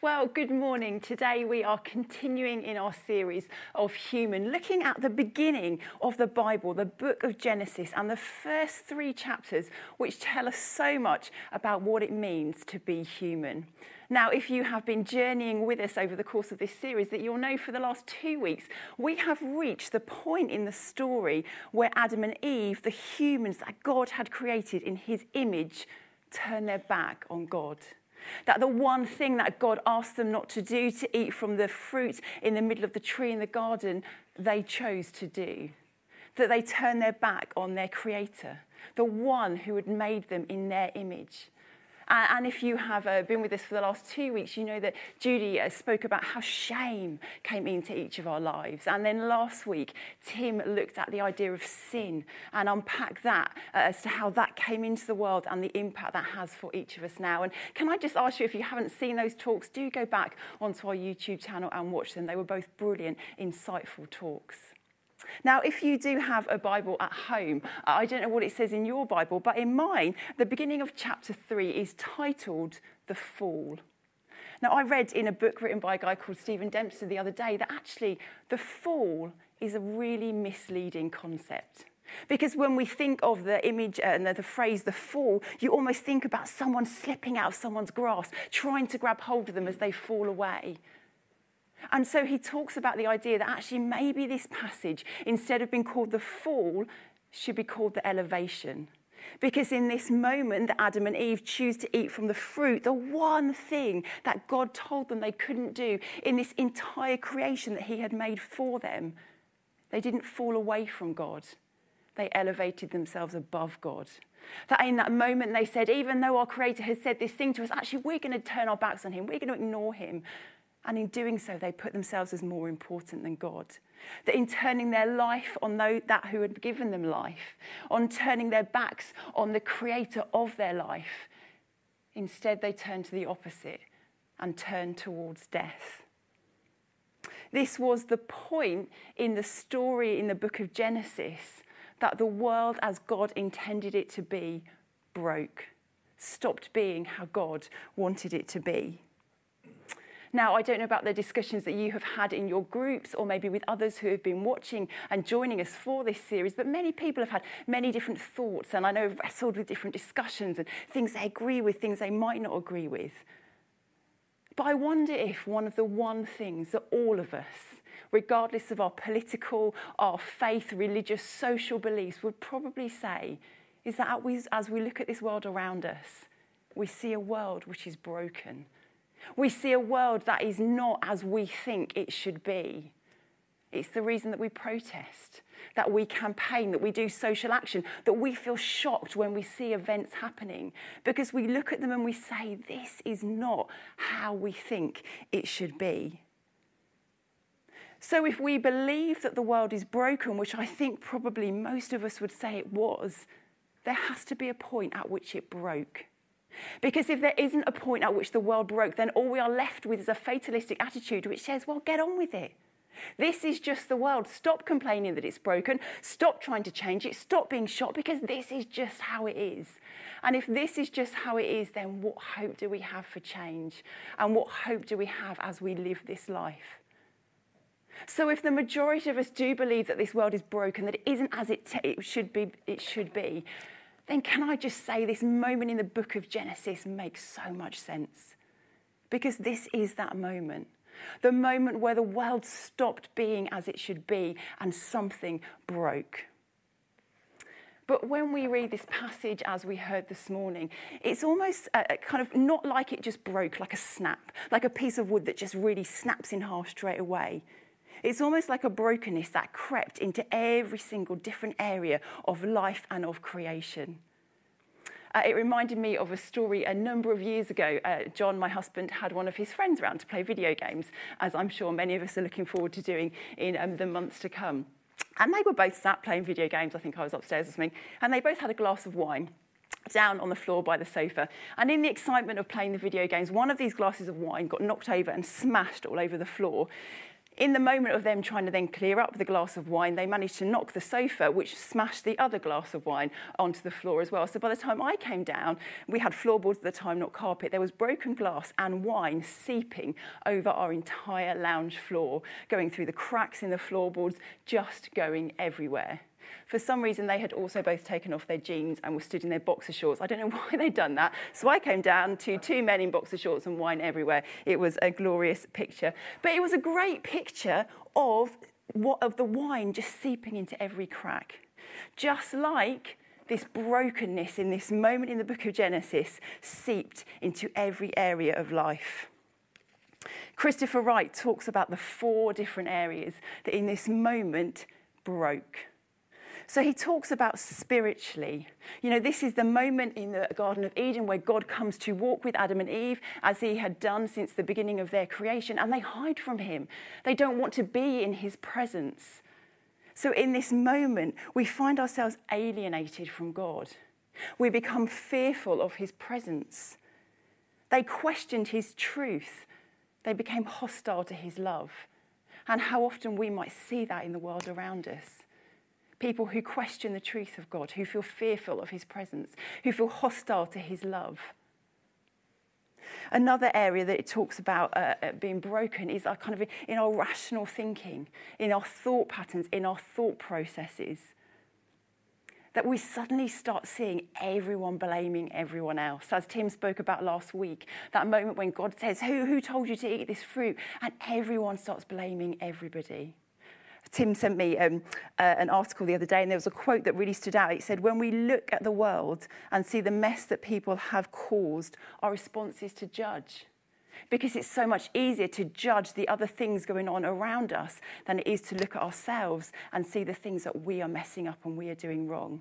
Well, good morning. Today we are continuing in our series of human, looking at the beginning of the Bible, the book of Genesis, and the first three chapters, which tell us so much about what it means to be human. Now, if you have been journeying with us over the course of this series, that you'll know for the last two weeks, we have reached the point in the story where Adam and Eve, the humans that God had created in his image, turn their back on God. That the one thing that God asked them not to do, to eat from the fruit in the middle of the tree in the garden, they chose to do. That they turned their back on their Creator, the one who had made them in their image. And if you have uh, been with us for the last two weeks, you know that Judy uh, spoke about how shame came into each of our lives. And then last week, Tim looked at the idea of sin and unpacked that uh, as to how that came into the world and the impact that has for each of us now. And can I just ask you, if you haven't seen those talks, do go back onto our YouTube channel and watch them. They were both brilliant, insightful talks. Now, if you do have a Bible at home, I don't know what it says in your Bible, but in mine, the beginning of chapter 3 is titled The Fall. Now, I read in a book written by a guy called Stephen Dempster the other day that actually the fall is a really misleading concept. Because when we think of the image uh, and the, the, phrase the fall, you almost think about someone slipping out of someone's grasp, trying to grab hold of them as they fall away. And so he talks about the idea that actually maybe this passage, instead of being called the fall, should be called the elevation. Because in this moment that Adam and Eve choose to eat from the fruit, the one thing that God told them they couldn't do in this entire creation that He had made for them, they didn't fall away from God. They elevated themselves above God. That in that moment they said, even though our Creator has said this thing to us, actually we're going to turn our backs on Him, we're going to ignore Him. And in doing so, they put themselves as more important than God. That in turning their life on that who had given them life, on turning their backs on the creator of their life, instead they turned to the opposite and turned towards death. This was the point in the story in the book of Genesis that the world as God intended it to be broke, stopped being how God wanted it to be. Now, I don't know about the discussions that you have had in your groups or maybe with others who have been watching and joining us for this series, but many people have had many different thoughts and I know wrestled with different discussions and things they agree with, things they might not agree with. But I wonder if one of the one things that all of us, regardless of our political, our faith, religious, social beliefs, would probably say is that as we look at this world around us, we see a world which is broken we see a world that is not as we think it should be. It's the reason that we protest, that we campaign, that we do social action, that we feel shocked when we see events happening, because we look at them and we say, this is not how we think it should be. So, if we believe that the world is broken, which I think probably most of us would say it was, there has to be a point at which it broke. Because if there isn't a point at which the world broke, then all we are left with is a fatalistic attitude which says, well, get on with it. This is just the world. Stop complaining that it's broken. Stop trying to change it. Stop being shocked because this is just how it is. And if this is just how it is, then what hope do we have for change? And what hope do we have as we live this life? So, if the majority of us do believe that this world is broken, that it isn't as it, t- it should be, it should be, then can I just say this moment in the book of Genesis makes so much sense? Because this is that moment. The moment where the world stopped being as it should be and something broke. But when we read this passage, as we heard this morning, it's almost a, a kind of not like it just broke, like a snap, like a piece of wood that just really snaps in half straight away. It's almost like a brokenness that crept into every single different area of life and of creation. Uh, it reminded me of a story a number of years ago. Uh, John, my husband, had one of his friends around to play video games, as I'm sure many of us are looking forward to doing in um, the months to come. And they were both sat playing video games. I think I was upstairs or something. And they both had a glass of wine down on the floor by the sofa. And in the excitement of playing the video games, one of these glasses of wine got knocked over and smashed all over the floor in the moment of them trying to then clear up the glass of wine, they managed to knock the sofa, which smashed the other glass of wine onto the floor as well. So by the time I came down, we had floorboards at the time, not carpet. There was broken glass and wine seeping over our entire lounge floor, going through the cracks in the floorboards, just going everywhere. For some reason, they had also both taken off their jeans and were stood in their boxer shorts. I don't know why they'd done that. So I came down to two men in boxer shorts and wine everywhere. It was a glorious picture. But it was a great picture of, what, of the wine just seeping into every crack. Just like this brokenness in this moment in the book of Genesis seeped into every area of life. Christopher Wright talks about the four different areas that in this moment broke. So he talks about spiritually. You know, this is the moment in the Garden of Eden where God comes to walk with Adam and Eve as he had done since the beginning of their creation, and they hide from him. They don't want to be in his presence. So in this moment, we find ourselves alienated from God. We become fearful of his presence. They questioned his truth. They became hostile to his love. And how often we might see that in the world around us people who question the truth of God, who feel fearful of his presence, who feel hostile to his love. Another area that it talks about uh, uh being broken is our kind of in our rational thinking, in our thought patterns, in our thought processes. That we suddenly start seeing everyone blaming everyone else. As Tim spoke about last week, that moment when God says, Who, who told you to eat this fruit? And everyone starts blaming everybody. Tim sent me um, uh, an article the other day, and there was a quote that really stood out. It said, When we look at the world and see the mess that people have caused, our response is to judge. Because it's so much easier to judge the other things going on around us than it is to look at ourselves and see the things that we are messing up and we are doing wrong.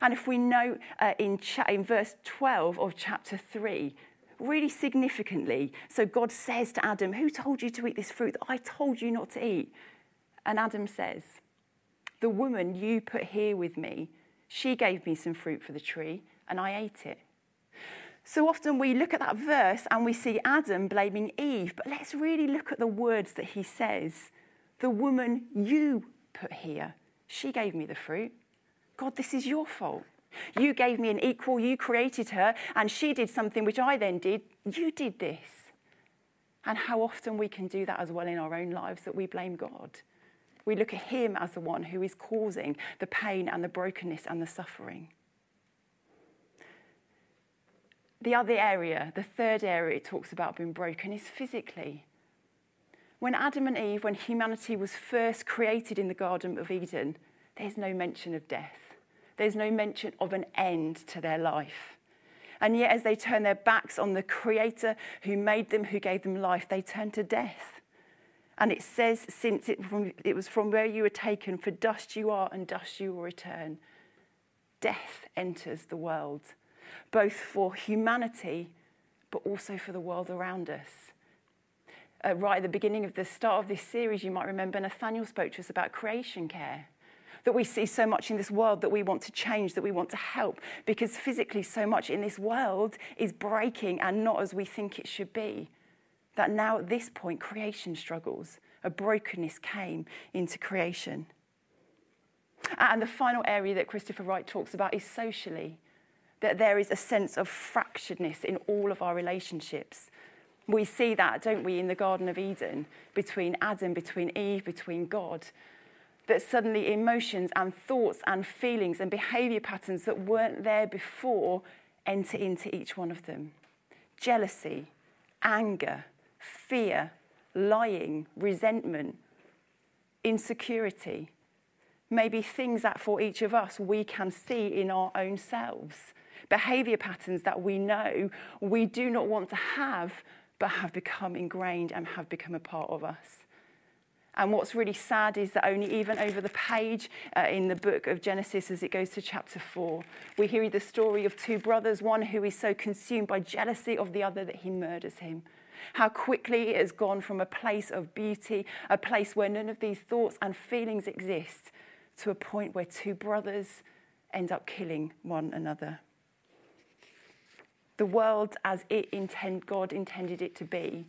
And if we know uh, in, cha- in verse 12 of chapter 3, really significantly, so God says to Adam, Who told you to eat this fruit that I told you not to eat? And Adam says, The woman you put here with me, she gave me some fruit for the tree, and I ate it. So often we look at that verse and we see Adam blaming Eve, but let's really look at the words that he says. The woman you put here, she gave me the fruit. God, this is your fault. You gave me an equal, you created her, and she did something which I then did. You did this. And how often we can do that as well in our own lives that we blame God. We look at him as the one who is causing the pain and the brokenness and the suffering. The other area, the third area it talks about being broken, is physically. When Adam and Eve, when humanity was first created in the Garden of Eden, there's no mention of death. There's no mention of an end to their life. And yet, as they turn their backs on the Creator who made them, who gave them life, they turn to death. And it says, since it, from, it was from where you were taken, for dust you are and dust you will return. Death enters the world, both for humanity, but also for the world around us. Uh, right at the beginning of the start of this series, you might remember Nathaniel spoke to us about creation care. That we see so much in this world that we want to change, that we want to help, because physically, so much in this world is breaking and not as we think it should be that now at this point, creation struggles. A brokenness came into creation. And the final area that Christopher Wright talks about is socially, that there is a sense of fracturedness in all of our relationships. We see that, don't we, in the Garden of Eden, between Adam, between Eve, between God. That suddenly emotions and thoughts and feelings and behavior patterns that weren't there before enter into each one of them. Jealousy, anger, fear, lying, resentment, insecurity. Maybe things that for each of us we can see in our own selves. Behavior patterns that we know we do not want to have, but have become ingrained and have become a part of us. And what's really sad is that only even over the page uh, in the book of Genesis, as it goes to chapter 4, we hear the story of two brothers, one who is so consumed by jealousy of the other that he murders him. How quickly it has gone from a place of beauty, a place where none of these thoughts and feelings exist, to a point where two brothers end up killing one another. The world as it intend, God intended it to be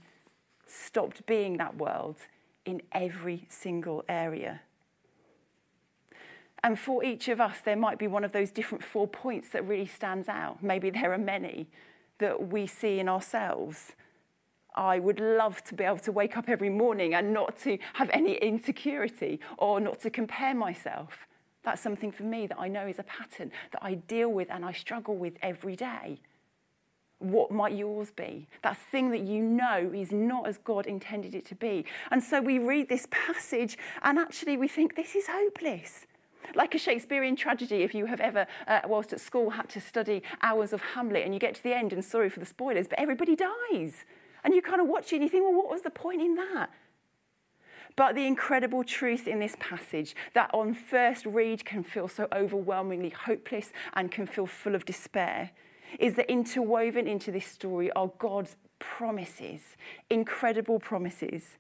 stopped being that world in every single area. And for each of us, there might be one of those different four points that really stands out. Maybe there are many that we see in ourselves. I would love to be able to wake up every morning and not to have any insecurity or not to compare myself. That's something for me that I know is a pattern that I deal with and I struggle with every day. What might yours be? That thing that you know is not as God intended it to be. And so we read this passage and actually we think this is hopeless. Like a Shakespearean tragedy, if you have ever, uh, whilst at school, had to study hours of Hamlet and you get to the end, and sorry for the spoilers, but everybody dies. And you kind of watch it and you think, well, what was the point in that? But the incredible truth in this passage that on first read can feel so overwhelmingly hopeless and can feel full of despair is that interwoven into this story are God's promises, incredible promises,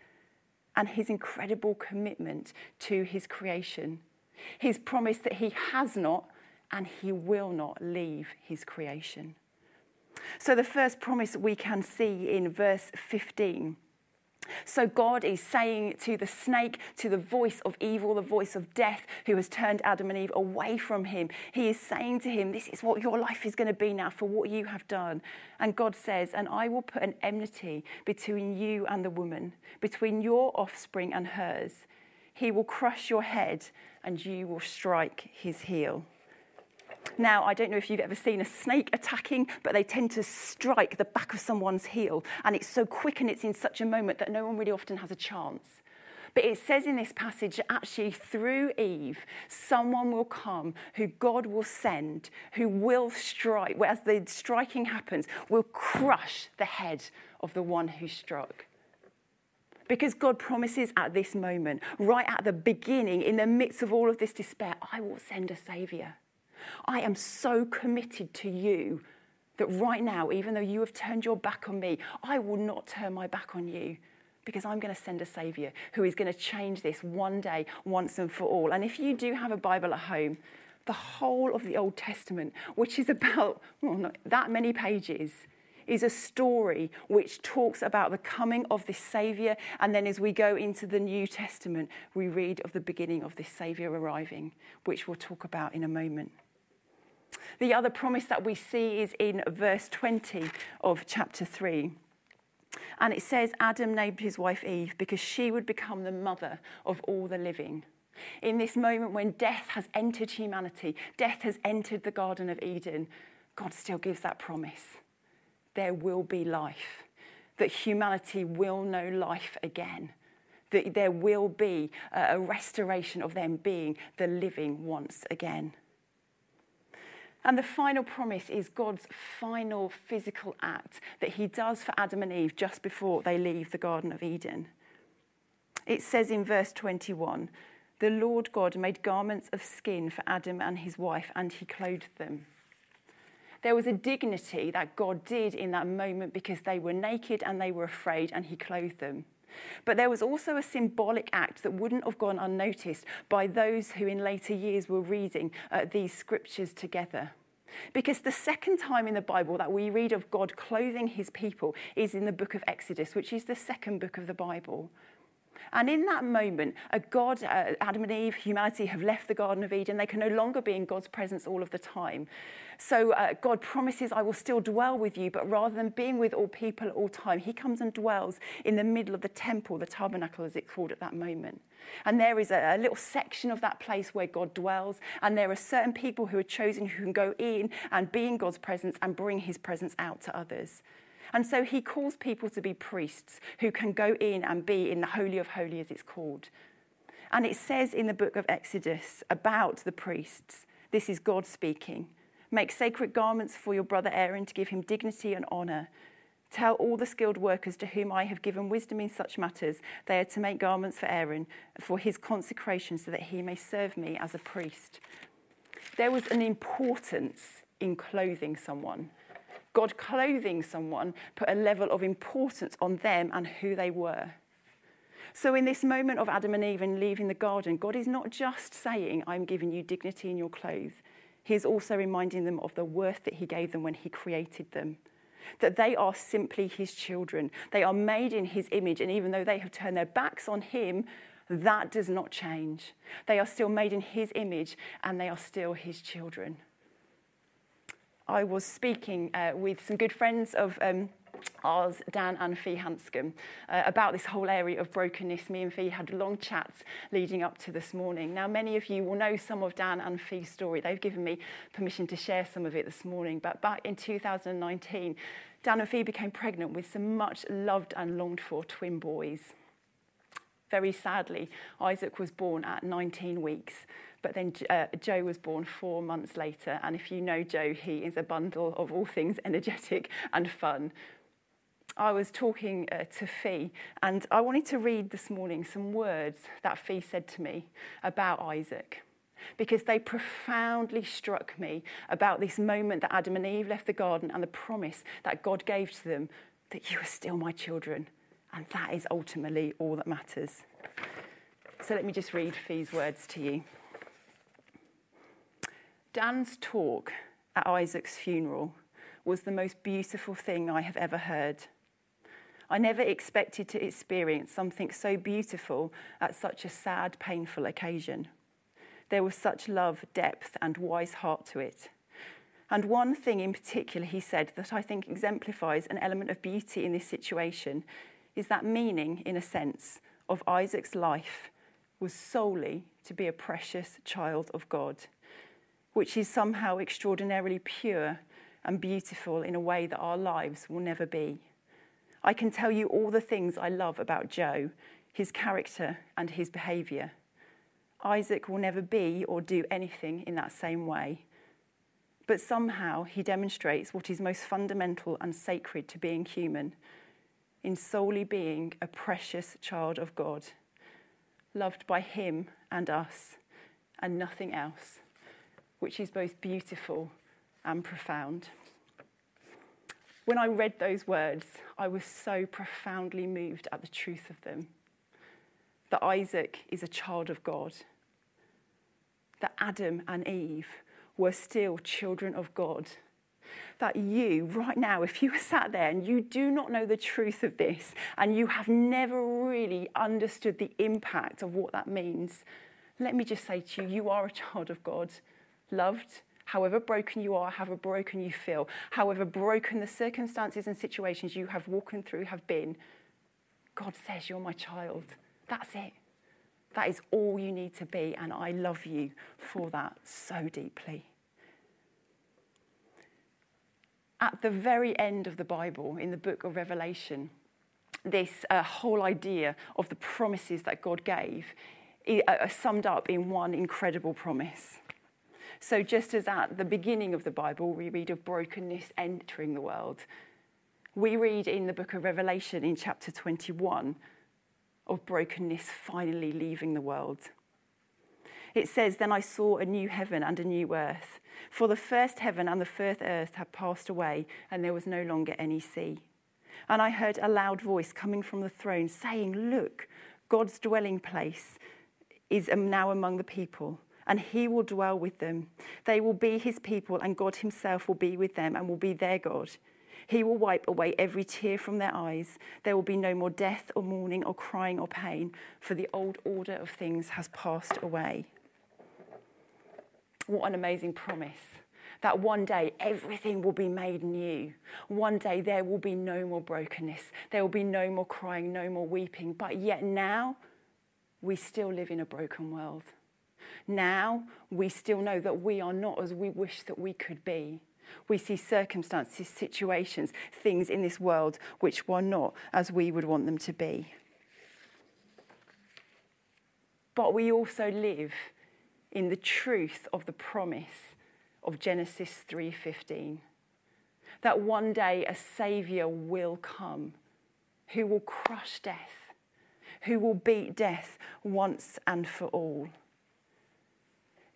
and his incredible commitment to his creation. His promise that he has not and he will not leave his creation. So, the first promise we can see in verse 15. So, God is saying to the snake, to the voice of evil, the voice of death, who has turned Adam and Eve away from him, He is saying to him, This is what your life is going to be now for what you have done. And God says, And I will put an enmity between you and the woman, between your offspring and hers. He will crush your head, and you will strike his heel. Now, I don't know if you've ever seen a snake attacking, but they tend to strike the back of someone's heel. And it's so quick and it's in such a moment that no one really often has a chance. But it says in this passage actually through Eve, someone will come who God will send, who will strike, as the striking happens, will crush the head of the one who struck. Because God promises at this moment, right at the beginning, in the midst of all of this despair, I will send a Saviour. I am so committed to you that right now, even though you have turned your back on me, I will not turn my back on you because I'm going to send a Saviour who is going to change this one day, once and for all. And if you do have a Bible at home, the whole of the Old Testament, which is about well, not that many pages, is a story which talks about the coming of this Saviour. And then as we go into the New Testament, we read of the beginning of this Saviour arriving, which we'll talk about in a moment. The other promise that we see is in verse 20 of chapter 3. And it says, Adam named his wife Eve because she would become the mother of all the living. In this moment when death has entered humanity, death has entered the Garden of Eden, God still gives that promise. There will be life, that humanity will know life again, that there will be a restoration of them being the living once again. And the final promise is God's final physical act that he does for Adam and Eve just before they leave the Garden of Eden. It says in verse 21 The Lord God made garments of skin for Adam and his wife, and he clothed them. There was a dignity that God did in that moment because they were naked and they were afraid, and he clothed them. But there was also a symbolic act that wouldn't have gone unnoticed by those who in later years were reading uh, these scriptures together. Because the second time in the Bible that we read of God clothing his people is in the book of Exodus, which is the second book of the Bible. And in that moment, God, uh, Adam and Eve, humanity have left the Garden of Eden. They can no longer be in God's presence all of the time. So uh, God promises, I will still dwell with you, but rather than being with all people at all time, he comes and dwells in the middle of the temple, the tabernacle as it's called at that moment. And there is a, a little section of that place where God dwells, and there are certain people who are chosen who can go in and be in God's presence and bring his presence out to others. And so he calls people to be priests who can go in and be in the Holy of Holies, as it's called. And it says in the book of Exodus about the priests this is God speaking. Make sacred garments for your brother Aaron to give him dignity and honor. Tell all the skilled workers to whom I have given wisdom in such matters, they are to make garments for Aaron for his consecration so that he may serve me as a priest. There was an importance in clothing someone. God clothing someone put a level of importance on them and who they were. So, in this moment of Adam and Eve and leaving the garden, God is not just saying, I'm giving you dignity in your clothes. He is also reminding them of the worth that He gave them when He created them. that they are simply his children. They are made in his image, and even though they have turned their backs on him, that does not change. They are still made in his image, and they are still his children. I was speaking uh, with some good friends of um, ours, Dan and Fee Hanscom, uh, about this whole area of brokenness. Me and Fee had long chats leading up to this morning. Now, many of you will know some of Dan and Fee's story. They've given me permission to share some of it this morning. But back in 2019, Dan and Fee became pregnant with some much loved and longed for twin boys. Very sadly, Isaac was born at 19 weeks. But then uh, Joe was born four months later, and if you know Joe, he is a bundle of all things energetic and fun. I was talking uh, to Fee, and I wanted to read this morning some words that Fee said to me about Isaac, because they profoundly struck me about this moment that Adam and Eve left the garden and the promise that God gave to them that you are still my children, and that is ultimately all that matters. So let me just read Fee's words to you. Dan's talk at Isaac's funeral was the most beautiful thing I have ever heard. I never expected to experience something so beautiful at such a sad, painful occasion. There was such love, depth, and wise heart to it. And one thing in particular he said that I think exemplifies an element of beauty in this situation is that meaning, in a sense, of Isaac's life was solely to be a precious child of God, which is somehow extraordinarily pure and beautiful in a way that our lives will never be. I can tell you all the things I love about Joe, his character, and his behaviour. Isaac will never be or do anything in that same way. But somehow he demonstrates what is most fundamental and sacred to being human in solely being a precious child of God, loved by him and us, and nothing else, which is both beautiful and profound. When I read those words, I was so profoundly moved at the truth of them. That Isaac is a child of God, that Adam and Eve were still children of God. That you, right now, if you were sat there and you do not know the truth of this and you have never really understood the impact of what that means, let me just say to you, you are a child of God, loved, however broken you are, however broken you feel, however broken the circumstances and situations you have walked through have been, God says, You're my child. That's it. That is all you need to be, and I love you for that so deeply. At the very end of the Bible, in the book of Revelation, this uh, whole idea of the promises that God gave are uh, summed up in one incredible promise. So, just as at the beginning of the Bible, we read of brokenness entering the world, we read in the book of Revelation in chapter 21 of brokenness finally leaving the world. It says, Then I saw a new heaven and a new earth, for the first heaven and the first earth had passed away, and there was no longer any sea. And I heard a loud voice coming from the throne saying, Look, God's dwelling place is now among the people and he will dwell with them. They will be his people, and God himself will be with them and will be their God. He will wipe away every tear from their eyes. There will be no more death or mourning or crying or pain, for the old order of things has passed away. What an amazing promise that one day everything will be made new. One day there will be no more brokenness, there will be no more crying, no more weeping. But yet now, we still live in a broken world. Now we still know that we are not as we wish that we could be. We see circumstances, situations, things in this world which were not as we would want them to be. But we also live in the truth of the promise of Genesis 3:15 that one day a savior will come who will crush death, who will beat death once and for all.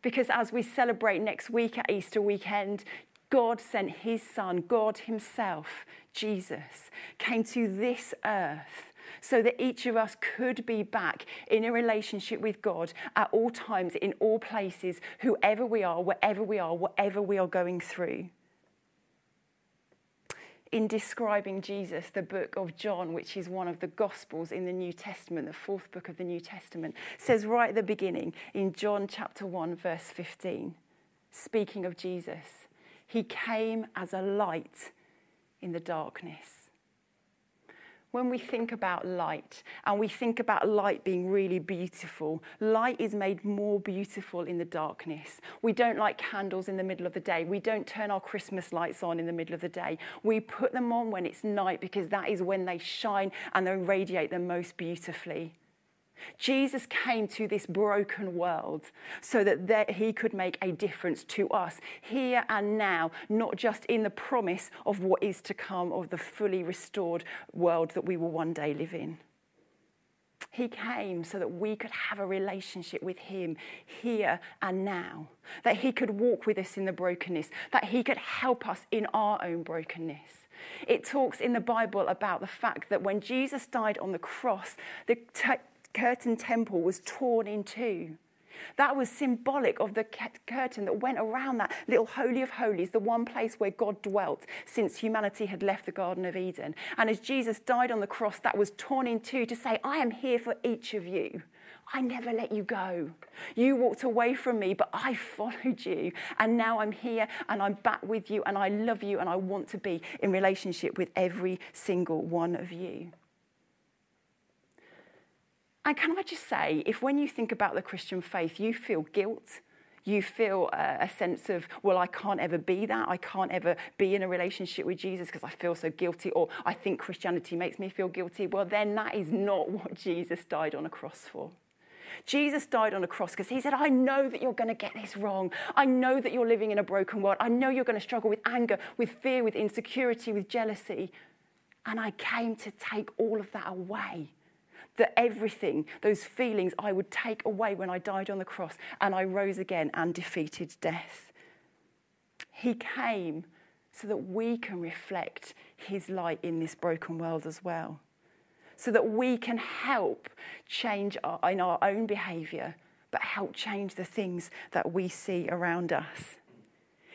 Because as we celebrate next week at Easter weekend, God sent his son, God himself, Jesus, came to this earth so that each of us could be back in a relationship with God at all times, in all places, whoever we are, wherever we are, whatever we are going through. in describing Jesus, the book of John, which is one of the Gospels in the New Testament, the fourth book of the New Testament, says right at the beginning in John chapter 1, verse 15, speaking of Jesus, he came as a light in the darkness when we think about light and we think about light being really beautiful, light is made more beautiful in the darkness. We don't light candles in the middle of the day. We don't turn our Christmas lights on in the middle of the day. We put them on when it's night because that is when they shine and they radiate the most beautifully. Jesus came to this broken world so that there, he could make a difference to us here and now, not just in the promise of what is to come, of the fully restored world that we will one day live in. He came so that we could have a relationship with Him here and now, that He could walk with us in the brokenness, that He could help us in our own brokenness. It talks in the Bible about the fact that when Jesus died on the cross, the, t- curtain temple was torn in two. That was symbolic of the curtain that went around that little Holy of Holies, the one place where God dwelt since humanity had left the Garden of Eden. And as Jesus died on the cross, that was torn in two to say, I am here for each of you. I never let you go. You walked away from me, but I followed you. And now I'm here and I'm back with you and I love you and I want to be in relationship with every single one of you. And can I just say, if when you think about the Christian faith, you feel guilt, you feel a, sense of, well, I can't ever be that. I can't ever be in a relationship with Jesus because I feel so guilty, or I think Christianity makes me feel guilty. Well, then that is not what Jesus died on a cross for. Jesus died on a cross because he said, I know that you're going to get this wrong. I know that you're living in a broken world. I know you're going to struggle with anger, with fear, with insecurity, with jealousy. And I came to take all of that away that everything, those feelings, I would take away when I died on the cross and I rose again and defeated death. He came so that we can reflect his light in this broken world as well. So that we can help change our, in our own behaviour, but help change the things that we see around us.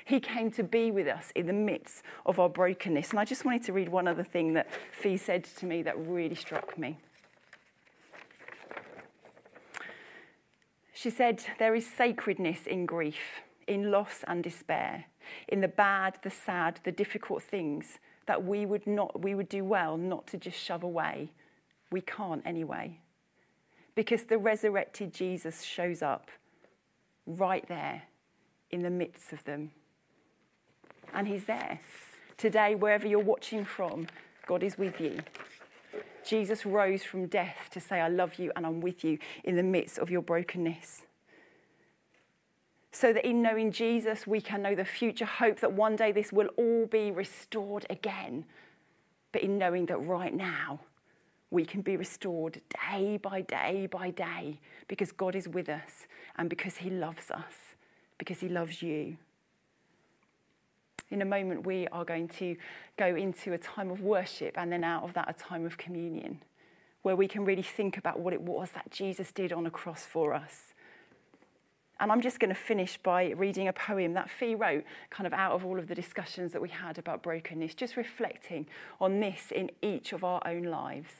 He came to be with us in the midst of our brokenness. And I just wanted to read one other thing that Fee said to me that really struck me. She said, There is sacredness in grief, in loss and despair, in the bad, the sad, the difficult things that we would, not, we would do well not to just shove away. We can't anyway. Because the resurrected Jesus shows up right there in the midst of them. And he's there. Today, wherever you're watching from, God is with you. Jesus rose from death to say, I love you and I'm with you in the midst of your brokenness. So that in knowing Jesus, we can know the future hope that one day this will all be restored again. But in knowing that right now, we can be restored day by day by day because God is with us and because He loves us, because He loves you. In a moment, we are going to go into a time of worship and then out of that, a time of communion, where we can really think about what it was that Jesus did on a cross for us. And I'm just going to finish by reading a poem that Fee wrote, kind of out of all of the discussions that we had about brokenness, just reflecting on this in each of our own lives.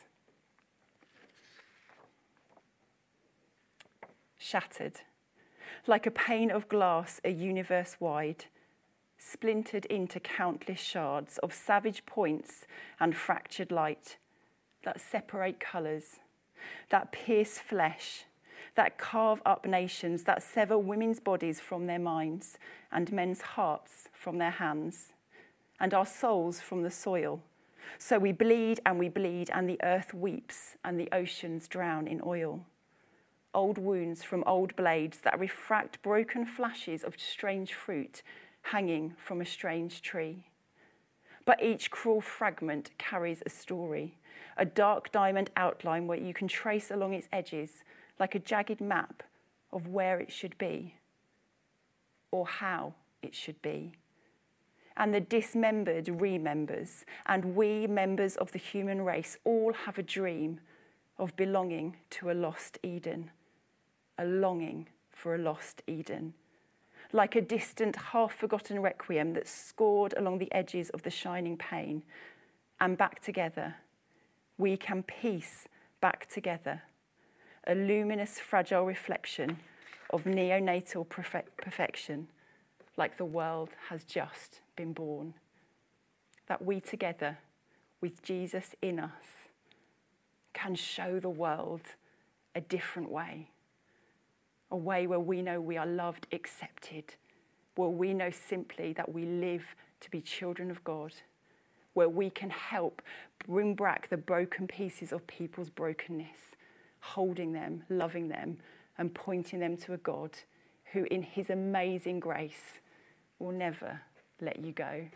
Shattered, like a pane of glass, a universe wide splintered into countless shards of savage points and fractured light that separate colours, that pierce flesh, that carve up nations, that sever women's bodies from their minds and men's hearts from their hands, and our souls from the soil. So we bleed and we bleed, and the earth weeps, and the oceans drown in oil. Old wounds from old blades that refract broken flashes of strange fruit hanging from a strange tree. But each cruel fragment carries a story, a dark diamond outline where you can trace along its edges like a jagged map of where it should be or how it should be. And the dismembered remembers, and we, members of the human race, all have a dream of belonging to a lost Eden, a longing for a lost Eden like a distant, half forgotten requiem that scored along the edges of the shining pane, and back together. We can piece back together a luminous, fragile reflection of neonatal perfection, like the world has just been born. That we together, with Jesus in us, can show the world a different way. A way where we know we are loved, accepted, where we know simply that we live to be children of God, where we can help bring back the broken pieces of people's brokenness, holding them, loving them, and pointing them to a God who, in his amazing grace, will never let you go.